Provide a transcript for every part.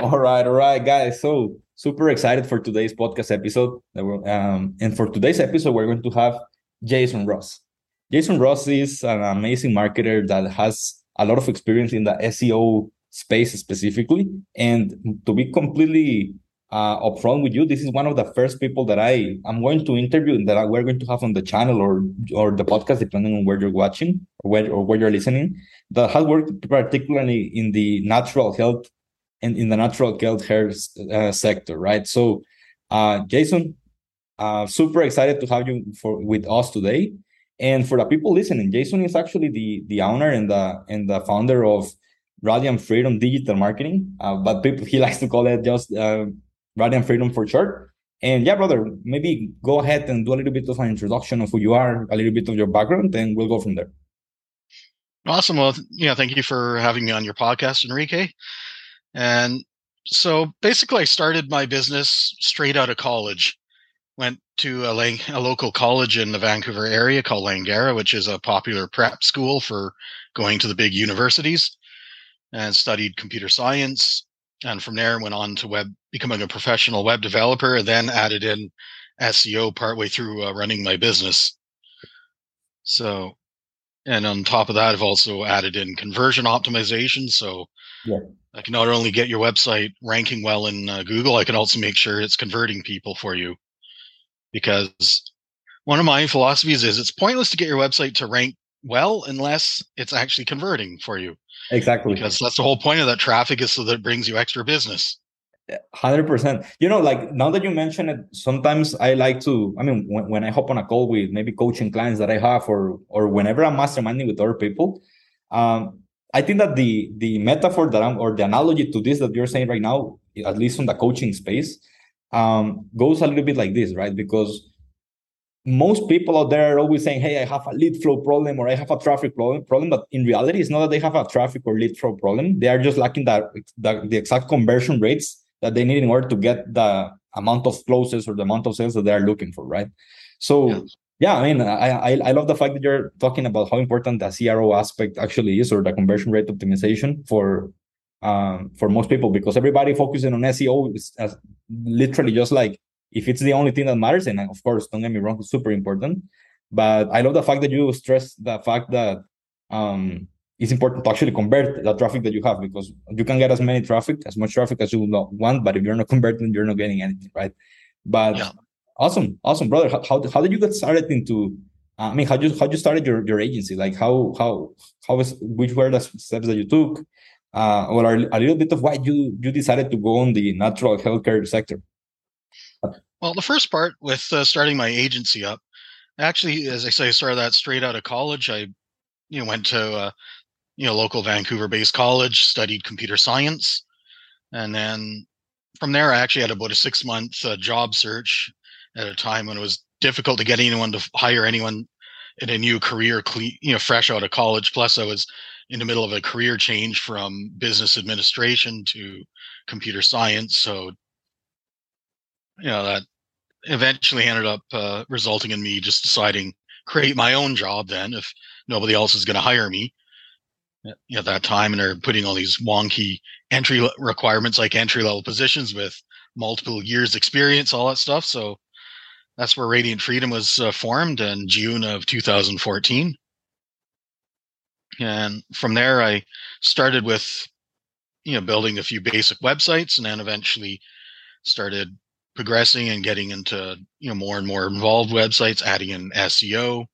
All right, all right, guys. So super excited for today's podcast episode. Um, and for today's episode, we're going to have Jason Ross. Jason Ross is an amazing marketer that has a lot of experience in the SEO space specifically. And to be completely uh, upfront with you, this is one of the first people that I am going to interview that I, we're going to have on the channel or or the podcast, depending on where you're watching or where or where you're listening, that has worked particularly in the natural health and in the natural health hair uh, sector, right? So, uh, Jason, uh, super excited to have you for with us today. And for the people listening, Jason is actually the the owner and the and the founder of Radiant Freedom Digital Marketing, uh, but people he likes to call it just uh, Radiant Freedom for short. And yeah, brother, maybe go ahead and do a little bit of an introduction of who you are, a little bit of your background, and we'll go from there. Awesome. Well, yeah, thank you for having me on your podcast, Enrique. And so basically, I started my business straight out of college. Went to a, lang- a local college in the Vancouver area called Langara, which is a popular prep school for going to the big universities, and studied computer science. And from there, went on to web becoming a professional web developer, and then added in SEO partway through uh, running my business. So, and on top of that, I've also added in conversion optimization. So, yeah. I can not only get your website ranking well in uh, Google, I can also make sure it's converting people for you. Because one of my philosophies is it's pointless to get your website to rank well unless it's actually converting for you. Exactly. Because that's the whole point of that traffic is so that it brings you extra business. 100% you know like now that you mention it sometimes i like to i mean when, when i hop on a call with maybe coaching clients that i have or or whenever i'm masterminding with other people um I think that the the metaphor that I'm or the analogy to this that you're saying right now, at least on the coaching space, um, goes a little bit like this, right? Because most people out there are always saying, "Hey, I have a lead flow problem or I have a traffic problem." Problem, but in reality, it's not that they have a traffic or lead flow problem. They are just lacking that the, the exact conversion rates that they need in order to get the amount of closes or the amount of sales that they are looking for, right? So. Yeah yeah, I mean, I, I love the fact that you're talking about how important the CRO aspect actually is, or the conversion rate optimization for um, for most people, because everybody focusing on SEO is as literally just like if it's the only thing that matters. And of course, don't get me wrong, it's super important. But I love the fact that you stress the fact that um, it's important to actually convert the traffic that you have because you can get as many traffic, as much traffic as you want, but if you're not converting, you're not getting anything, right? But yeah. Awesome, awesome, brother. How, how, how did you get started into? Uh, I mean, how you how you started your, your agency? Like how how how was which were the steps that you took, uh, or a little bit of why you you decided to go on the natural healthcare sector? Well, the first part with uh, starting my agency up, actually, as I say, I started that straight out of college. I, you know, went to uh, you know local Vancouver-based college, studied computer science, and then from there, I actually had about a six-month uh, job search at a time when it was difficult to get anyone to hire anyone in a new career, you know, fresh out of college. Plus, I was in the middle of a career change from business administration to computer science. So, you know, that eventually ended up uh, resulting in me just deciding create my own job then if nobody else is going to hire me at that time and they're putting all these wonky entry requirements like entry level positions with multiple years experience all that stuff so that's where Radiant Freedom was uh, formed in June of 2014. And from there, I started with, you know, building a few basic websites and then eventually started progressing and getting into, you know, more and more involved websites, adding in SEO,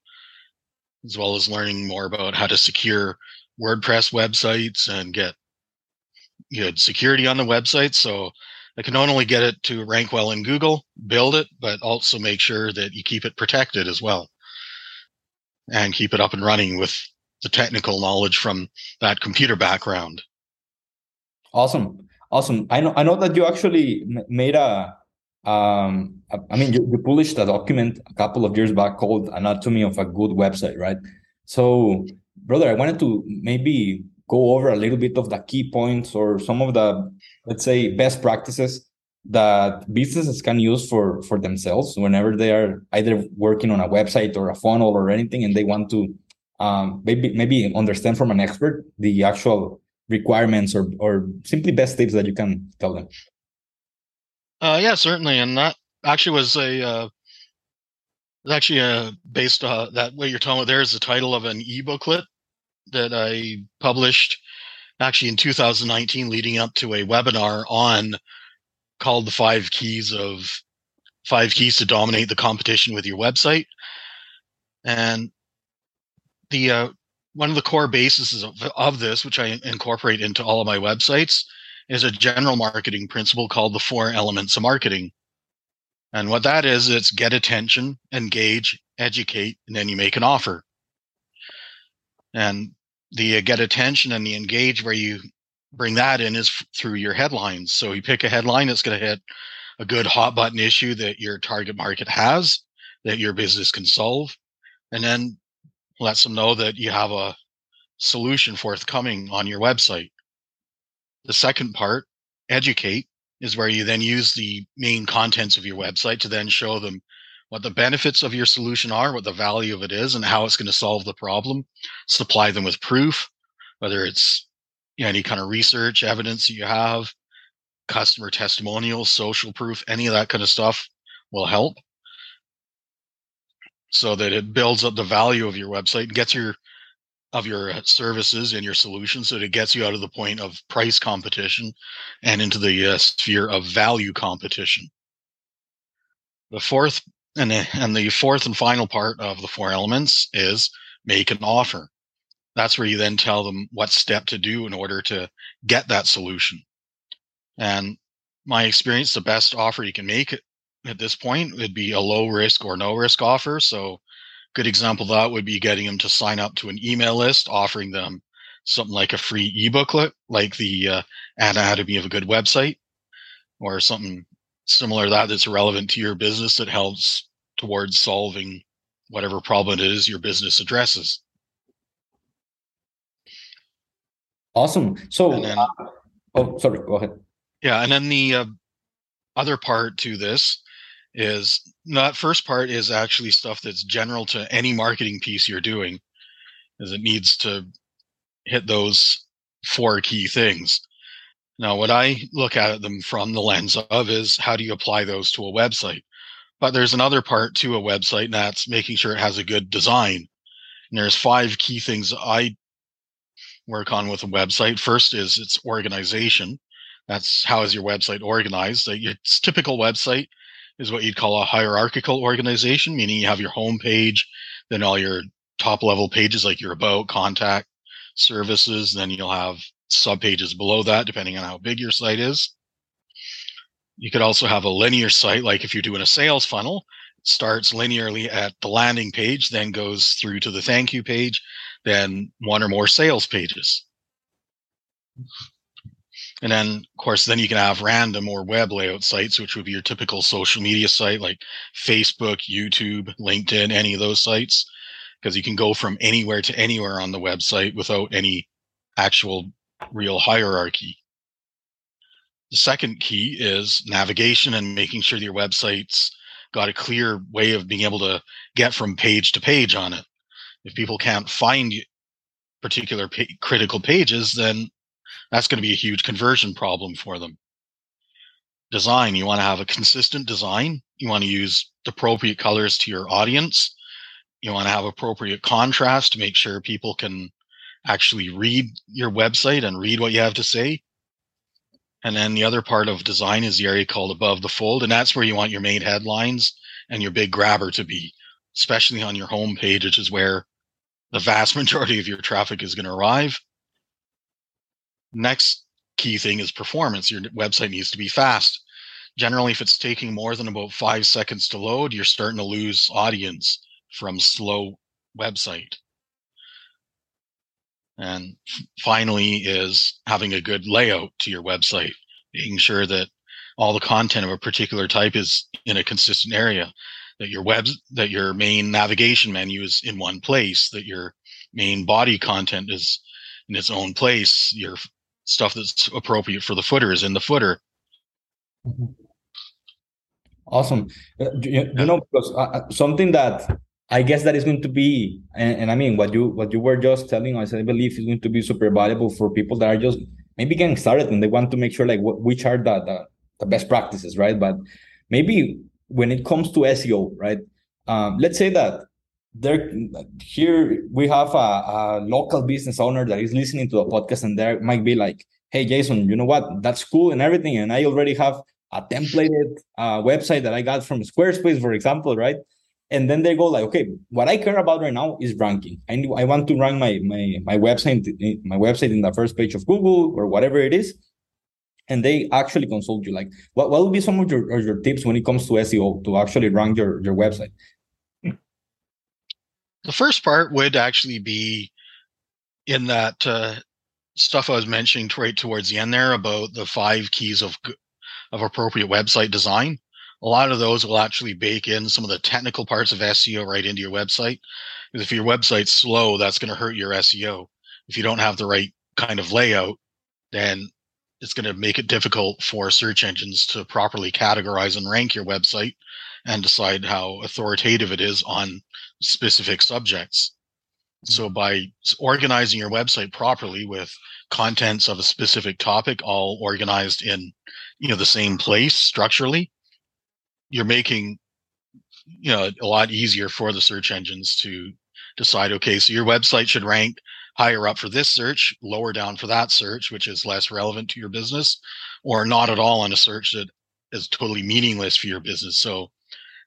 as well as learning more about how to secure WordPress websites and get you know security on the website. So I can not only get it to rank well in Google, build it, but also make sure that you keep it protected as well and keep it up and running with the technical knowledge from that computer background. Awesome. Awesome. I know, I know that you actually made a, um, I mean, you, you published a document a couple of years back called Anatomy of a Good Website, right? So, brother, I wanted to maybe go over a little bit of the key points or some of the let's say best practices that businesses can use for for themselves whenever they are either working on a website or a funnel or anything and they want to um, maybe maybe understand from an expert the actual requirements or or simply best tips that you can tell them? Uh, yeah, certainly, and that actually was a uh, actually uh, based uh, that what you're talking about there is the title of an e-booklet that I published actually in 2019, leading up to a webinar on called the five keys of five keys to dominate the competition with your website. And the uh, one of the core bases of, of this, which I incorporate into all of my websites, is a general marketing principle called the four elements of marketing. And what that is, it's get attention, engage, educate, and then you make an offer. And the uh, get attention and the engage where you bring that in is f- through your headlines. So you pick a headline that's going to hit a good hot button issue that your target market has, that your business can solve, and then lets them know that you have a solution forthcoming on your website. The second part, educate, is where you then use the main contents of your website to then show them what the benefits of your solution are, what the value of it is, and how it's going to solve the problem. Supply them with proof, whether it's you know, any kind of research evidence that you have, customer testimonials, social proof, any of that kind of stuff will help. So that it builds up the value of your website and gets your of your services and your solutions so that it gets you out of the point of price competition and into the uh, sphere of value competition. The fourth and and the fourth and final part of the four elements is make an offer. That's where you then tell them what step to do in order to get that solution. And my experience, the best offer you can make at this point would be a low risk or no risk offer. So, good example of that would be getting them to sign up to an email list, offering them something like a free ebooklet, like the uh, Anatomy of a Good Website, or something similar to that that's relevant to your business that helps towards solving whatever problem it is your business addresses. Awesome. So, then, uh, oh, sorry, go ahead. Yeah, and then the uh, other part to this is that first part is actually stuff that's general to any marketing piece you're doing, is it needs to hit those four key things. Now, what I look at them from the lens of is how do you apply those to a website? But there's another part to a website, and that's making sure it has a good design. And there's five key things I work on with a website. First is its organization. That's how is your website organized? Its typical website is what you'd call a hierarchical organization, meaning you have your home page, then all your top level pages like your about, contact, services, then you'll have sub pages below that, depending on how big your site is. You could also have a linear site, like if you're doing a sales funnel, it starts linearly at the landing page, then goes through to the thank you page, then one or more sales pages. And then, of course, then you can have random or web layout sites, which would be your typical social media site like Facebook, YouTube, LinkedIn, any of those sites, because you can go from anywhere to anywhere on the website without any actual real hierarchy. The second key is navigation and making sure your website's got a clear way of being able to get from page to page on it. If people can't find particular pa- critical pages, then that's going to be a huge conversion problem for them. Design, you want to have a consistent design. You want to use the appropriate colors to your audience. You want to have appropriate contrast to make sure people can actually read your website and read what you have to say. And then the other part of design is the area called above the fold. And that's where you want your main headlines and your big grabber to be, especially on your home page, which is where the vast majority of your traffic is going to arrive. Next key thing is performance. Your website needs to be fast. Generally, if it's taking more than about five seconds to load, you're starting to lose audience from slow website. And finally, is having a good layout to your website, making sure that all the content of a particular type is in a consistent area, that your web, that your main navigation menu is in one place, that your main body content is in its own place, your stuff that's appropriate for the footer is in the footer. Mm-hmm. Awesome. Uh, you, you, know, because uh, uh, something that I guess that is going to be, and, and, I mean, what you what you were just telling us, I believe is going to be super valuable for people that are just maybe getting started and they want to make sure like what, which are the, the, the best practices, right? But maybe when it comes to SEO, right? Um, let's say that there here we have a, a local business owner that is listening to a podcast and there might be like, hey Jason, you know what? That's cool and everything, and I already have a templated uh, website that I got from Squarespace, for example, right? And then they go like okay what i care about right now is ranking. I, I want to rank my my my website my website in the first page of google or whatever it is. And they actually consult you like what, what would be some of your, your tips when it comes to seo to actually rank your your website? The first part would actually be in that uh, stuff i was mentioning right towards the end there about the five keys of of appropriate website design a lot of those will actually bake in some of the technical parts of SEO right into your website. Because if your website's slow, that's going to hurt your SEO. If you don't have the right kind of layout, then it's going to make it difficult for search engines to properly categorize and rank your website and decide how authoritative it is on specific subjects. So mm-hmm. by organizing your website properly with contents of a specific topic all organized in you know the same place structurally you're making you know a lot easier for the search engines to decide okay so your website should rank higher up for this search lower down for that search which is less relevant to your business or not at all on a search that is totally meaningless for your business. So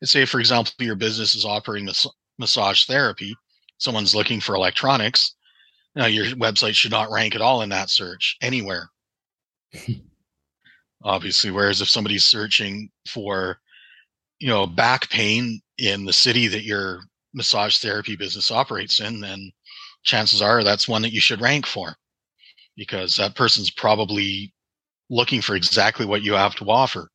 let's say for example your business is offering mas- massage therapy someone's looking for electronics now your website should not rank at all in that search anywhere. Obviously whereas if somebody's searching for you know back pain in the city that your massage therapy business operates in then chances are that's one that you should rank for because that person's probably looking for exactly what you have to offer.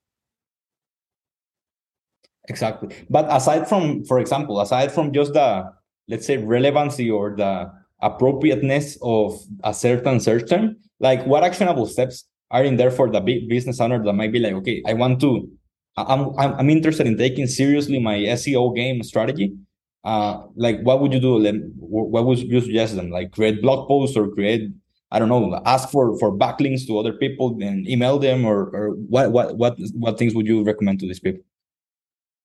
Exactly. But aside from for example aside from just the let's say relevancy or the appropriateness of a certain search term like what actionable steps are in there for the big business owner that might be like okay i want to I'm, I'm I'm interested in taking seriously my SEO game strategy. Uh, like what would you do? What would you suggest them? Like create blog posts or create I don't know, ask for for backlinks to other people and email them, or or what what what what things would you recommend to these people?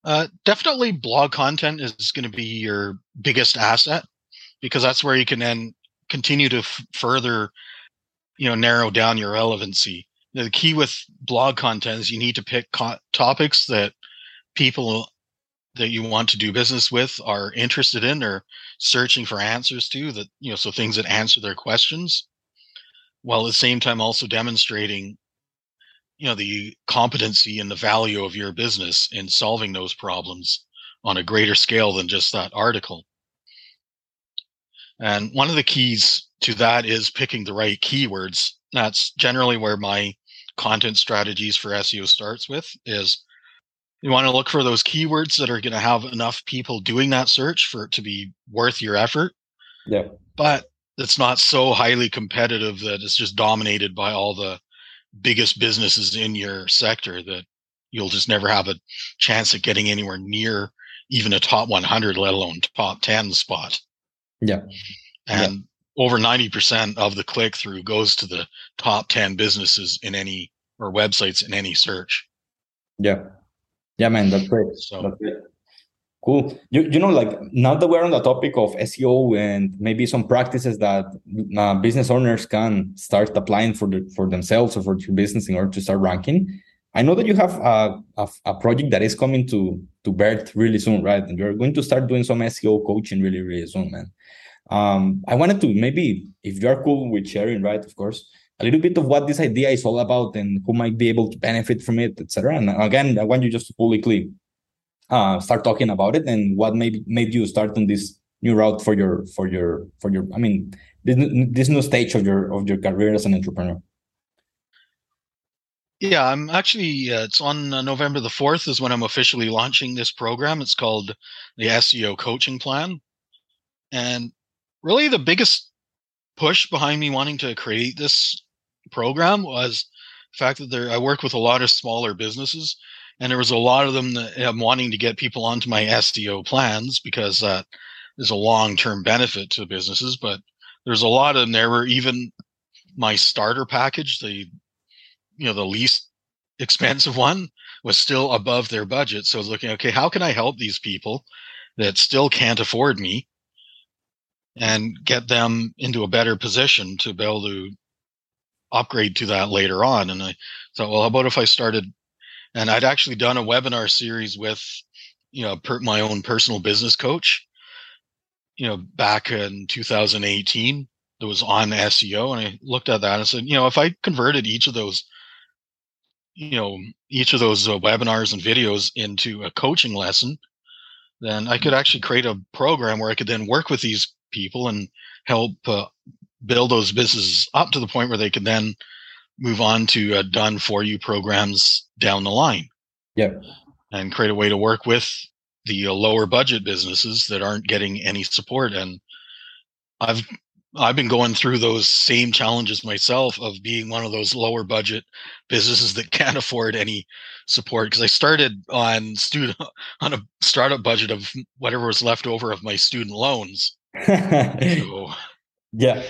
Uh, definitely, blog content is going to be your biggest asset because that's where you can then continue to f- further, you know, narrow down your relevancy the key with blog content is you need to pick co- topics that people that you want to do business with are interested in or searching for answers to that you know so things that answer their questions while at the same time also demonstrating you know the competency and the value of your business in solving those problems on a greater scale than just that article. And one of the keys to that is picking the right keywords that's generally where my content strategies for SEO starts with is you want to look for those keywords that are going to have enough people doing that search for it to be worth your effort. Yeah. But it's not so highly competitive that it's just dominated by all the biggest businesses in your sector that you'll just never have a chance at getting anywhere near even a top 100 let alone top 10 spot. Yeah. And over 90% of the click through goes to the top 10 businesses in any or websites in any search. Yeah. Yeah, man, that's great. So, that's great. Cool. You, you know, like now that we're on the topic of SEO and maybe some practices that uh, business owners can start applying for the, for themselves or for their business in order to start ranking. I know that you have a, a, a project that is coming to to birth really soon, right? And you're going to start doing some SEO coaching really, really soon, man. Um, I wanted to maybe, if you're cool with sharing, right, of course, a little bit of what this idea is all about and who might be able to benefit from it, etc. And again, I want you just to publicly uh, start talking about it and what maybe made you start on this new route for your for your for your. I mean, this, this new stage of your of your career as an entrepreneur. Yeah, I'm actually. Uh, it's on uh, November the fourth is when I'm officially launching this program. It's called the SEO Coaching Plan, and really the biggest push behind me wanting to create this program was the fact that there I work with a lot of smaller businesses and there was a lot of them that I'm wanting to get people onto my SEO plans because that is a long term benefit to businesses. But there's a lot of them there where even my starter package, the you know the least expensive one, was still above their budget. So I was looking, okay, how can I help these people that still can't afford me and get them into a better position to be able to upgrade to that later on? And I thought, well, how about if I started and I'd actually done a webinar series with, you know, per, my own personal business coach, you know, back in 2018 that was on SEO. And I looked at that and said, you know, if I converted each of those, you know, each of those uh, webinars and videos into a coaching lesson, then I could actually create a program where I could then work with these people and help uh, build those businesses up to the point where they could then move on to uh, done for you programs down the line. Yep. And create a way to work with the uh, lower budget businesses that aren't getting any support. And I've I've been going through those same challenges myself of being one of those lower budget businesses that can't afford any support because I started on student on a startup budget of whatever was left over of my student loans. So, yeah,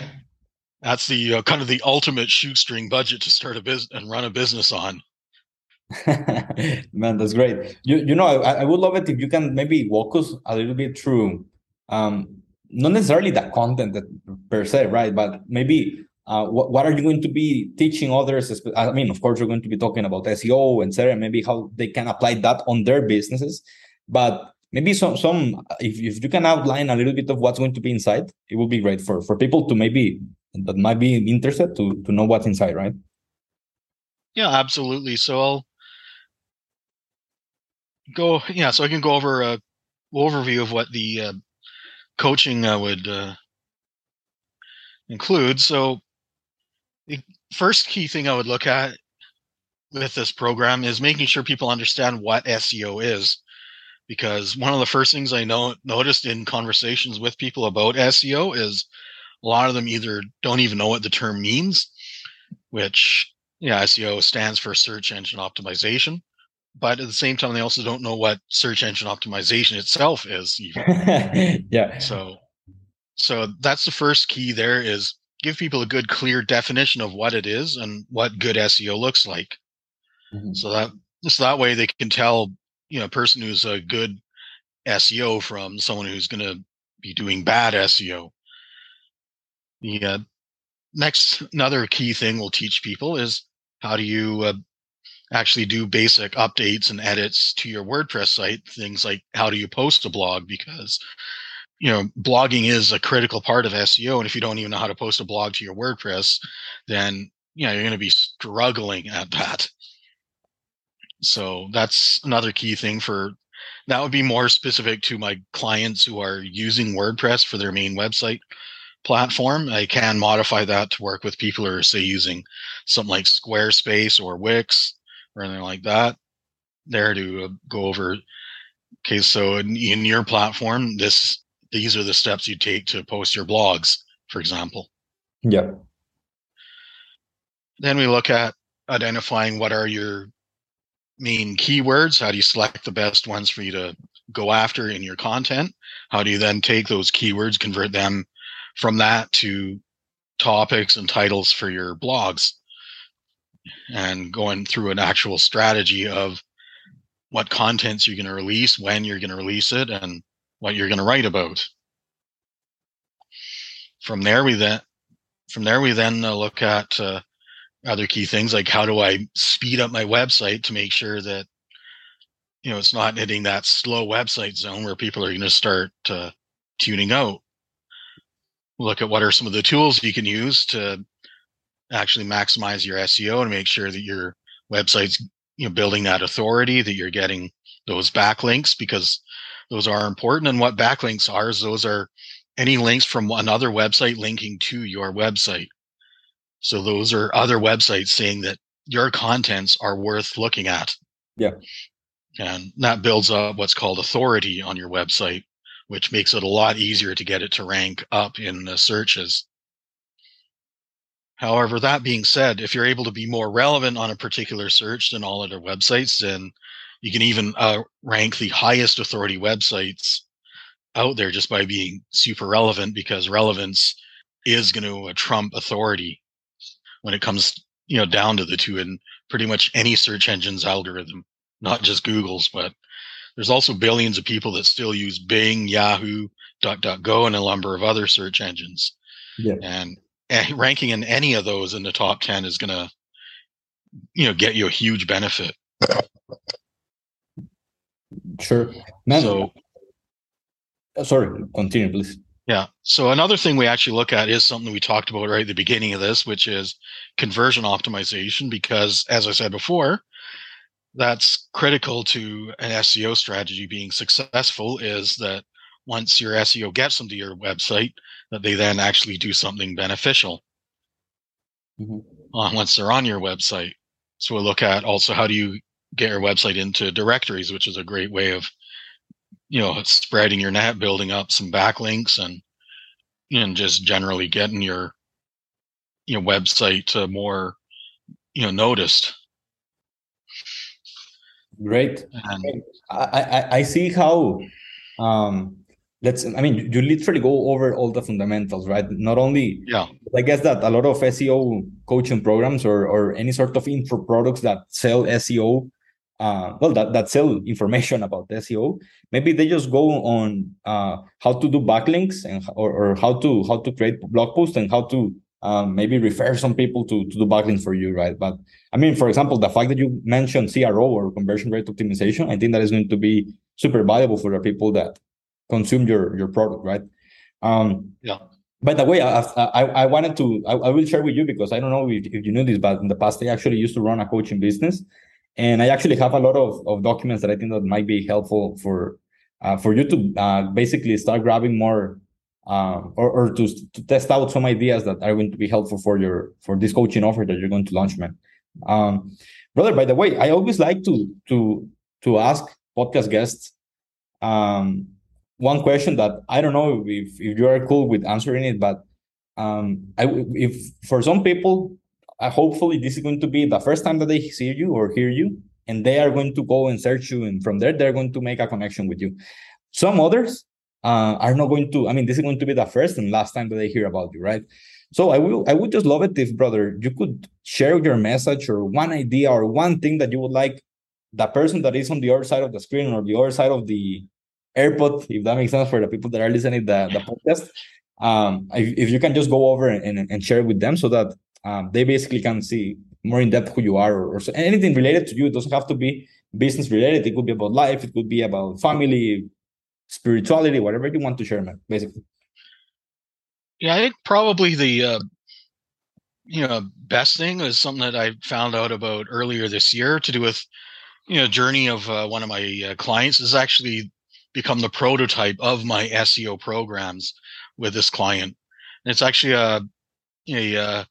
that's the uh, kind of the ultimate shoestring budget to start a business and run a business on. Man, that's great. You you know, I, I would love it if you can maybe walk us a little bit through, um, not necessarily the content that per se, right? But maybe uh, what what are you going to be teaching others? I mean, of course, you're going to be talking about SEO and etc. Maybe how they can apply that on their businesses, but maybe some some if, if you can outline a little bit of what's going to be inside, it would be great for for people to maybe that might be interested to to know what's inside, right? Yeah, absolutely. So I'll go. Yeah, so I can go over a overview of what the uh, coaching uh, would uh, include. So the first key thing I would look at with this program is making sure people understand what SEO is. Because one of the first things I know noticed in conversations with people about SEO is a lot of them either don't even know what the term means, which yeah, SEO stands for search engine optimization. But at the same time, they also don't know what search engine optimization itself is. Even. yeah. So, so that's the first key. There is give people a good, clear definition of what it is and what good SEO looks like. Mm-hmm. So that so that way they can tell you know a person who's a good SEO from someone who's going to be doing bad SEO. The uh, next, another key thing we'll teach people is how do you uh, actually do basic updates and edits to your WordPress site. Things like how do you post a blog because you know blogging is a critical part of SEO, and if you don't even know how to post a blog to your WordPress, then you know you're going to be struggling at that. So that's another key thing for that would be more specific to my clients who are using WordPress for their main website platform. I can modify that to work with people who are, say, using something like Squarespace or Wix or anything like that. There to uh, go over. Okay, so in, in your platform, this these are the steps you take to post your blogs, for example. Yeah. Then we look at identifying what are your main keywords. How do you select the best ones for you to go after in your content? How do you then take those keywords, convert them from that to topics and titles for your blogs and going through an actual strategy of what contents you're going to release, when you're going to release it, and what you're going to write about. From there, we then from there we then uh, look at uh, other key things like how do I speed up my website to make sure that you know it's not hitting that slow website zone where people are going to start uh, tuning out? Look at what are some of the tools you can use to actually maximize your SEO and make sure that your website's you know building that authority that you're getting those backlinks because those are important. And what backlinks are is those are any links from another website linking to your website so those are other websites saying that your contents are worth looking at. Yeah. And that builds up what's called authority on your website which makes it a lot easier to get it to rank up in the searches. However, that being said, if you're able to be more relevant on a particular search than all other websites, then you can even uh, rank the highest authority websites out there just by being super relevant because relevance is going to uh, trump authority when it comes you know down to the two in pretty much any search engine's algorithm not just google's but there's also billions of people that still use bing yahoo duckduckgo and a number of other search engines. Yeah. and, and ranking in any of those in the top 10 is going to you know get you a huge benefit. Sure. Man, so uh, sorry continue please yeah so another thing we actually look at is something we talked about right at the beginning of this which is conversion optimization because as i said before that's critical to an seo strategy being successful is that once your seo gets them to your website that they then actually do something beneficial mm-hmm. uh, once they're on your website so we'll look at also how do you get your website into directories, which is a great way of, you know, spreading your net, building up some backlinks and, and just generally getting your, you know, website uh, more, you know, noticed. Great. And, I, I, I see how um, let's i mean you literally go over all the fundamentals right not only yeah i guess that a lot of seo coaching programs or or any sort of info products that sell seo uh, well that, that sell information about seo maybe they just go on uh, how to do backlinks and or, or how to how to create blog posts and how to um, maybe refer some people to, to do backlinks for you right but i mean for example the fact that you mentioned cro or conversion rate optimization i think that is going to be super valuable for the people that consume your your product, right? Um, yeah. By the way, I I, I wanted to I, I will share with you because I don't know if, if you knew this, but in the past I actually used to run a coaching business, and I actually have a lot of, of documents that I think that might be helpful for uh, for you to uh, basically start grabbing more uh, or, or to, to test out some ideas that are going to be helpful for your for this coaching offer that you're going to launch, man. Um, brother, by the way, I always like to to to ask podcast guests um, one question that I don't know if, if you are cool with answering it, but um, I, if for some people, uh, hopefully this is going to be the first time that they see you or hear you, and they are going to go and search you, and from there they're going to make a connection with you. Some others uh, are not going to. I mean, this is going to be the first and last time that they hear about you, right? So I will. I would just love it if, brother, you could share your message or one idea or one thing that you would like the person that is on the other side of the screen or the other side of the airport if that makes sense for the people that are listening the, the podcast. Um, if, if you can just go over and, and share with them so that um, they basically can see more in depth who you are or, or so, anything related to you. It doesn't have to be business related. It could be about life. It could be about family, spirituality, whatever you want to share, man. Basically. Yeah, I think probably the uh, you know best thing is something that I found out about earlier this year to do with you know journey of uh, one of my uh, clients is actually become the prototype of my SEO programs with this client. And it's actually a, a, a uh,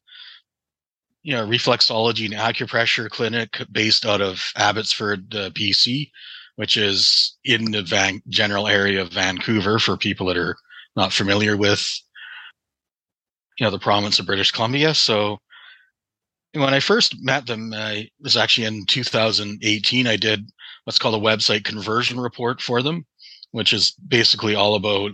you know reflexology and acupressure clinic based out of Abbotsford, uh, BC, which is in the Van- general area of Vancouver for people that are not familiar with you know the province of British Columbia. So when I first met them, it was actually in 2018. I did what's called a website conversion report for them, which is basically all about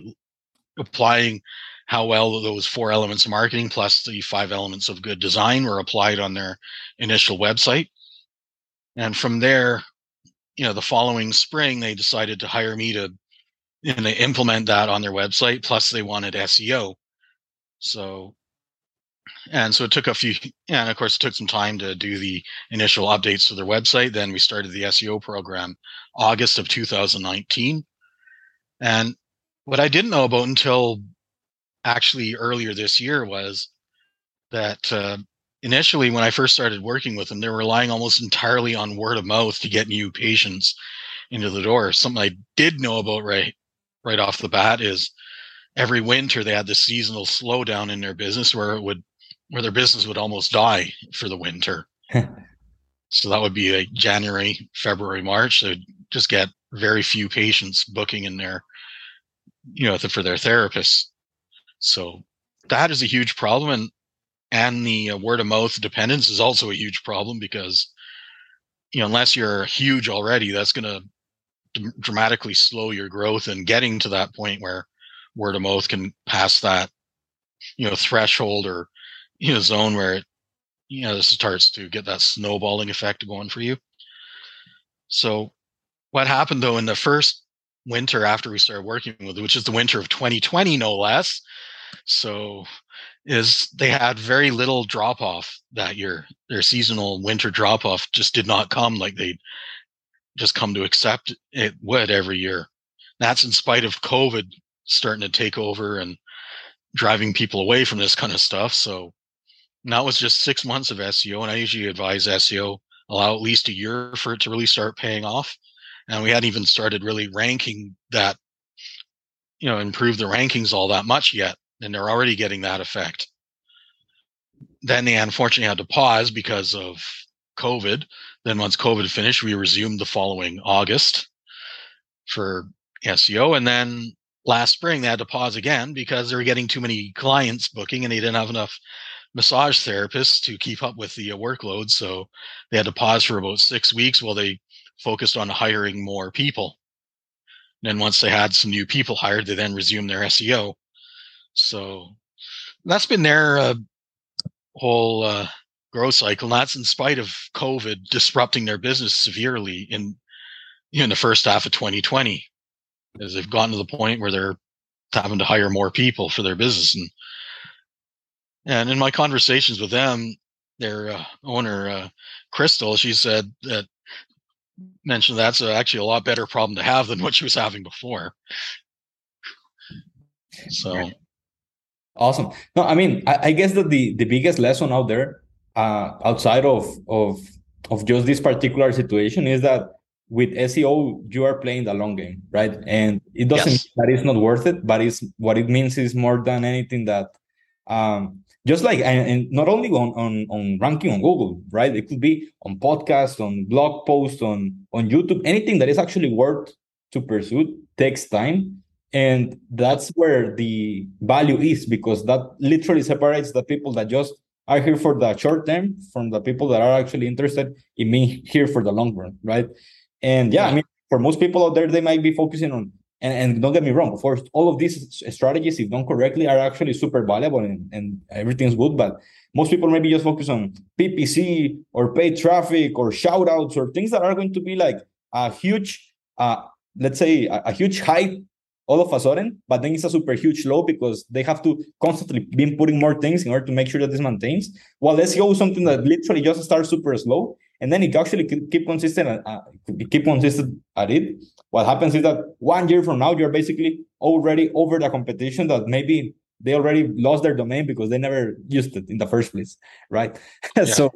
applying how well those four elements of marketing plus the five elements of good design were applied on their initial website. And from there, you know, the following spring, they decided to hire me to and they implement that on their website. Plus, they wanted SEO. So, and so it took a few, and of course, it took some time to do the initial updates to their website. Then we started the SEO program August of 2019. And what I didn't know about until actually earlier this year was that uh, initially, when I first started working with them, they were relying almost entirely on word of mouth to get new patients into the door. Something I did know about right right off the bat is every winter they had this seasonal slowdown in their business where it would where their business would almost die for the winter. so that would be like January, February, March. They'd just get very few patients booking in there, you know, for their therapists. So that is a huge problem, and and the uh, word of mouth dependence is also a huge problem because you know, unless you're huge already, that's going to d- dramatically slow your growth and getting to that point where word of mouth can pass that, you know, threshold or, you know, zone where it, you know, this starts to get that snowballing effect going for you. So what happened though in the first winter after we started working with, which is the winter of 2020, no less. So is they had very little drop off that year. Their seasonal winter drop off just did not come like they just come to accept it would every year. That's in spite of COVID starting to take over and driving people away from this kind of stuff. So that was just six months of SEO, and I usually advise SEO allow at least a year for it to really start paying off. And we hadn't even started really ranking that, you know, improve the rankings all that much yet and they're already getting that effect. Then they unfortunately had to pause because of COVID. Then once COVID finished, we resumed the following August for SEO. And then last spring they had to pause again because they were getting too many clients booking and they didn't have enough massage therapists to keep up with the workload. So they had to pause for about six weeks while they focused on hiring more people. And then once they had some new people hired, they then resumed their SEO. So that's been their uh, whole uh, growth cycle. And that's in spite of COVID disrupting their business severely in in the first half of 2020, as they've gotten to the point where they're having to hire more people for their business. And and in my conversations with them, their uh, owner uh, Crystal, she said that mentioned that's a, actually a lot better problem to have than what she was having before. So Awesome. No, I mean, I, I, guess that the the biggest lesson out there, uh, outside of of of just this particular situation, is that with SEO you are playing the long game, right? And it doesn't yes. that it's not worth it, but it's what it means is more than anything that, um, just like and, and not only on on on ranking on Google, right? It could be on podcast, on blog posts, on on YouTube, anything that is actually worth to pursue takes time and that's where the value is because that literally separates the people that just are here for the short term from the people that are actually interested in me here for the long run right and yeah, yeah. i mean for most people out there they might be focusing on and, and don't get me wrong of course all of these strategies if done correctly are actually super valuable and, and everything's good but most people maybe just focus on ppc or paid traffic or shout outs or things that are going to be like a huge uh let's say a, a huge hype all of a sudden, but then it's a super huge low because they have to constantly be putting more things in order to make sure that this maintains. While SEO is something that literally just starts super slow, and then it actually keep consistent, uh, keep consistent at it. What happens is that one year from now, you're basically already over the competition that maybe they already lost their domain because they never used it in the first place, right? Yeah. so,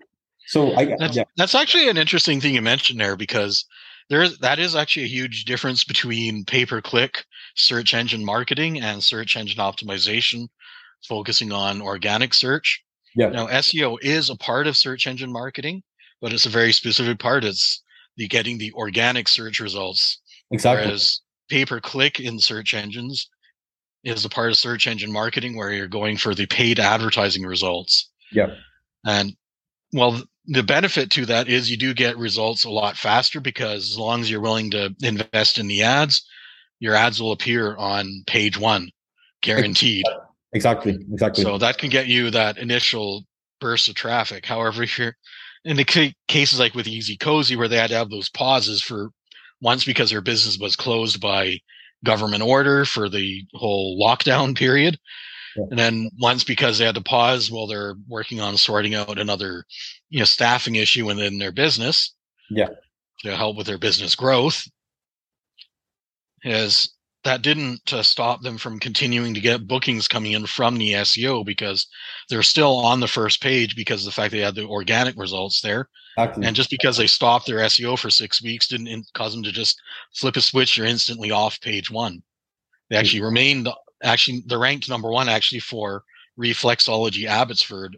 so I that's, yeah. that's actually an interesting thing you mentioned there because there is that is actually a huge difference between pay per click search engine marketing and search engine optimization, focusing on organic search. Yeah. Now SEO is a part of search engine marketing, but it's a very specific part. It's the getting the organic search results. Exactly. Whereas pay per click in search engines is a part of search engine marketing where you're going for the paid advertising results. Yeah. And well, the benefit to that is you do get results a lot faster because as long as you're willing to invest in the ads, your ads will appear on page one, guaranteed. Exactly, exactly. So that can get you that initial burst of traffic. However, if you're in the c- cases like with Easy Cozy, where they had to have those pauses for once because their business was closed by government order for the whole lockdown period, yeah. and then once because they had to pause while they're working on sorting out another, you know, staffing issue within their business. Yeah. To help with their business growth, is that didn't uh, stop them from continuing to get bookings coming in from the SEO because they're still on the first page because of the fact they had the organic results there. Exactly. And just because they stopped their SEO for six weeks didn't in- cause them to just flip a switch. You're instantly off page one. They actually remained actually they're ranked number one actually for reflexology Abbotsford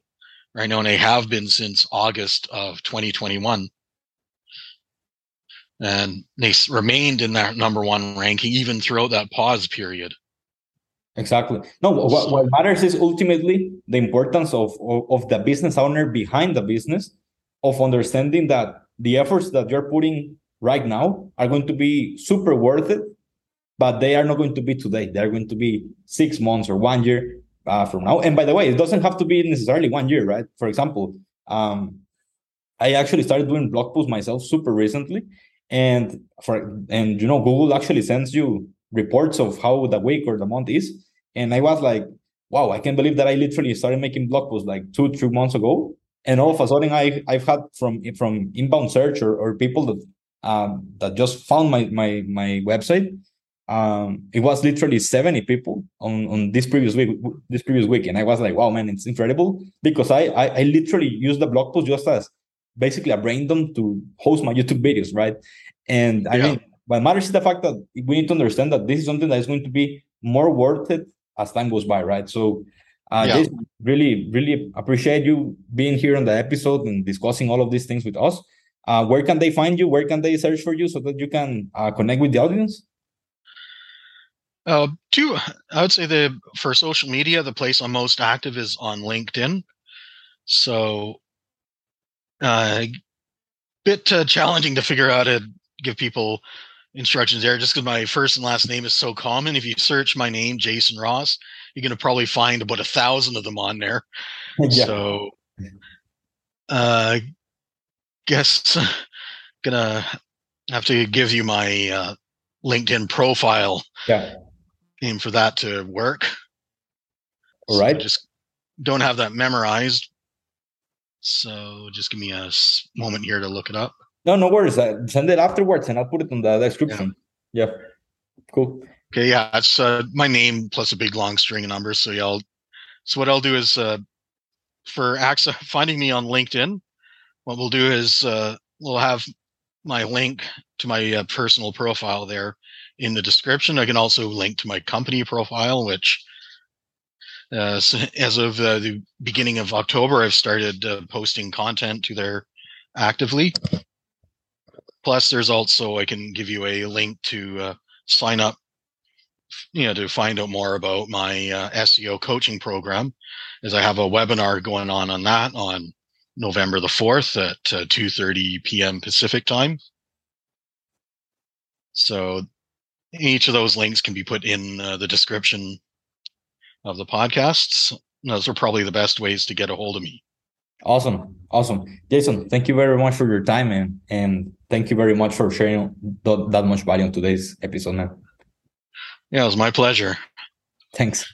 right now, and they have been since August of 2021 and they remained in that number one ranking even throughout that pause period. Exactly. No, what, what matters is ultimately the importance of, of, of the business owner behind the business, of understanding that the efforts that you're putting right now are going to be super worth it, but they are not going to be today. They're going to be six months or one year uh, from now. And by the way, it doesn't have to be necessarily one year, right? For example, um, I actually started doing blog posts myself super recently, and for and you know Google actually sends you reports of how the week or the month is, and I was like, wow, I can't believe that I literally started making blog posts like two, three months ago, and all of a sudden I I've had from from inbound search or, or people that um, that just found my my my website. Um, it was literally 70 people on, on this previous week this previous week. And i was like wow man it's incredible. Because i i, I literally used the blog post just as basically a brain dump to host my youtube videos right and i yeah. mean what matters is the fact that we need to understand that this is something that is going to be more worth it as time goes by right so uh, yeah. really really appreciate you being here on the episode and discussing all of these things with us uh, where can they find you where can they search for you so that you can uh, connect with the audience uh, two, I would say the for social media, the place I'm most active is on LinkedIn. So, uh, bit uh, challenging to figure out how to give people instructions there, just because my first and last name is so common. If you search my name, Jason Ross, you're going to probably find about a thousand of them on there. Yeah. So, uh, guess gonna have to give you my uh, LinkedIn profile. Yeah aim for that to work. All right. So just don't have that memorized. So just give me a moment here to look it up. No, no worries. Uh, send it afterwards, and I'll put it in the description. Yeah. yeah. Cool. Okay. Yeah, it's uh, my name plus a big long string of numbers. So yeah, I'll, so what I'll do is uh, for access finding me on LinkedIn, what we'll do is uh, we'll have my link to my uh, personal profile there in the description. I can also link to my company profile, which uh, as of uh, the beginning of October, I've started uh, posting content to there actively. Plus, there's also I can give you a link to uh, sign up, you know, to find out more about my uh, SEO coaching program, as I have a webinar going on on that on November the fourth at 2:30 uh, p.m. Pacific time. So each of those links can be put in the description of the podcasts. Those are probably the best ways to get a hold of me. Awesome. Awesome. Jason, thank you very much for your time, man. And thank you very much for sharing th- that much value on today's episode, man. Yeah, it was my pleasure. Thanks.